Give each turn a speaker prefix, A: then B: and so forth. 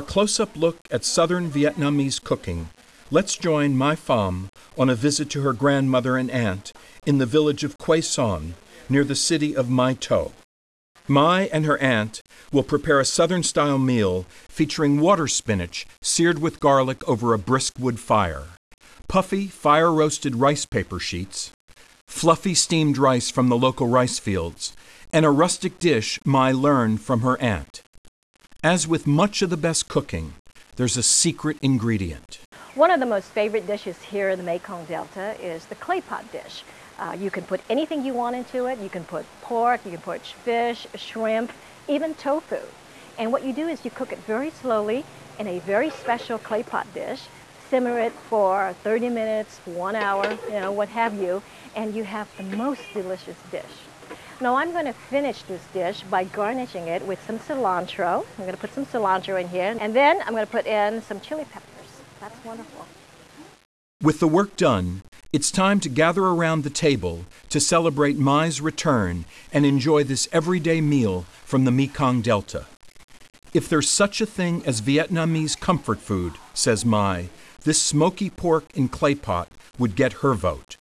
A: A close up look at southern Vietnamese cooking. Let's join Mai Pham on a visit to her grandmother and aunt in the village of Quoi Son, near the city of My Tho. Mai and her aunt will prepare a southern style meal featuring water spinach seared with garlic over a brisk wood fire, puffy fire roasted rice paper sheets, fluffy steamed rice from the local rice fields, and a rustic dish Mai learned from her aunt. As with much of the best cooking, there's a secret ingredient.
B: One of the most favorite dishes here in the Mekong Delta is the clay pot dish. Uh, you can put anything you want into it. You can put pork, you can put fish, shrimp, even tofu. And what you do is you cook it very slowly in a very special clay pot dish, simmer it for 30 minutes, one hour, you know, what have you, and you have the most delicious dish. Now I'm going to finish this dish by garnishing it with some cilantro. I'm going to put some cilantro in here, and then I'm going to put in some chili peppers. That's wonderful.
A: With the work done, it's time to gather around the table to celebrate Mai's return and enjoy this everyday meal from the Mekong Delta. If there's such a thing as Vietnamese comfort food, says Mai, this smoky pork in clay pot would get her vote.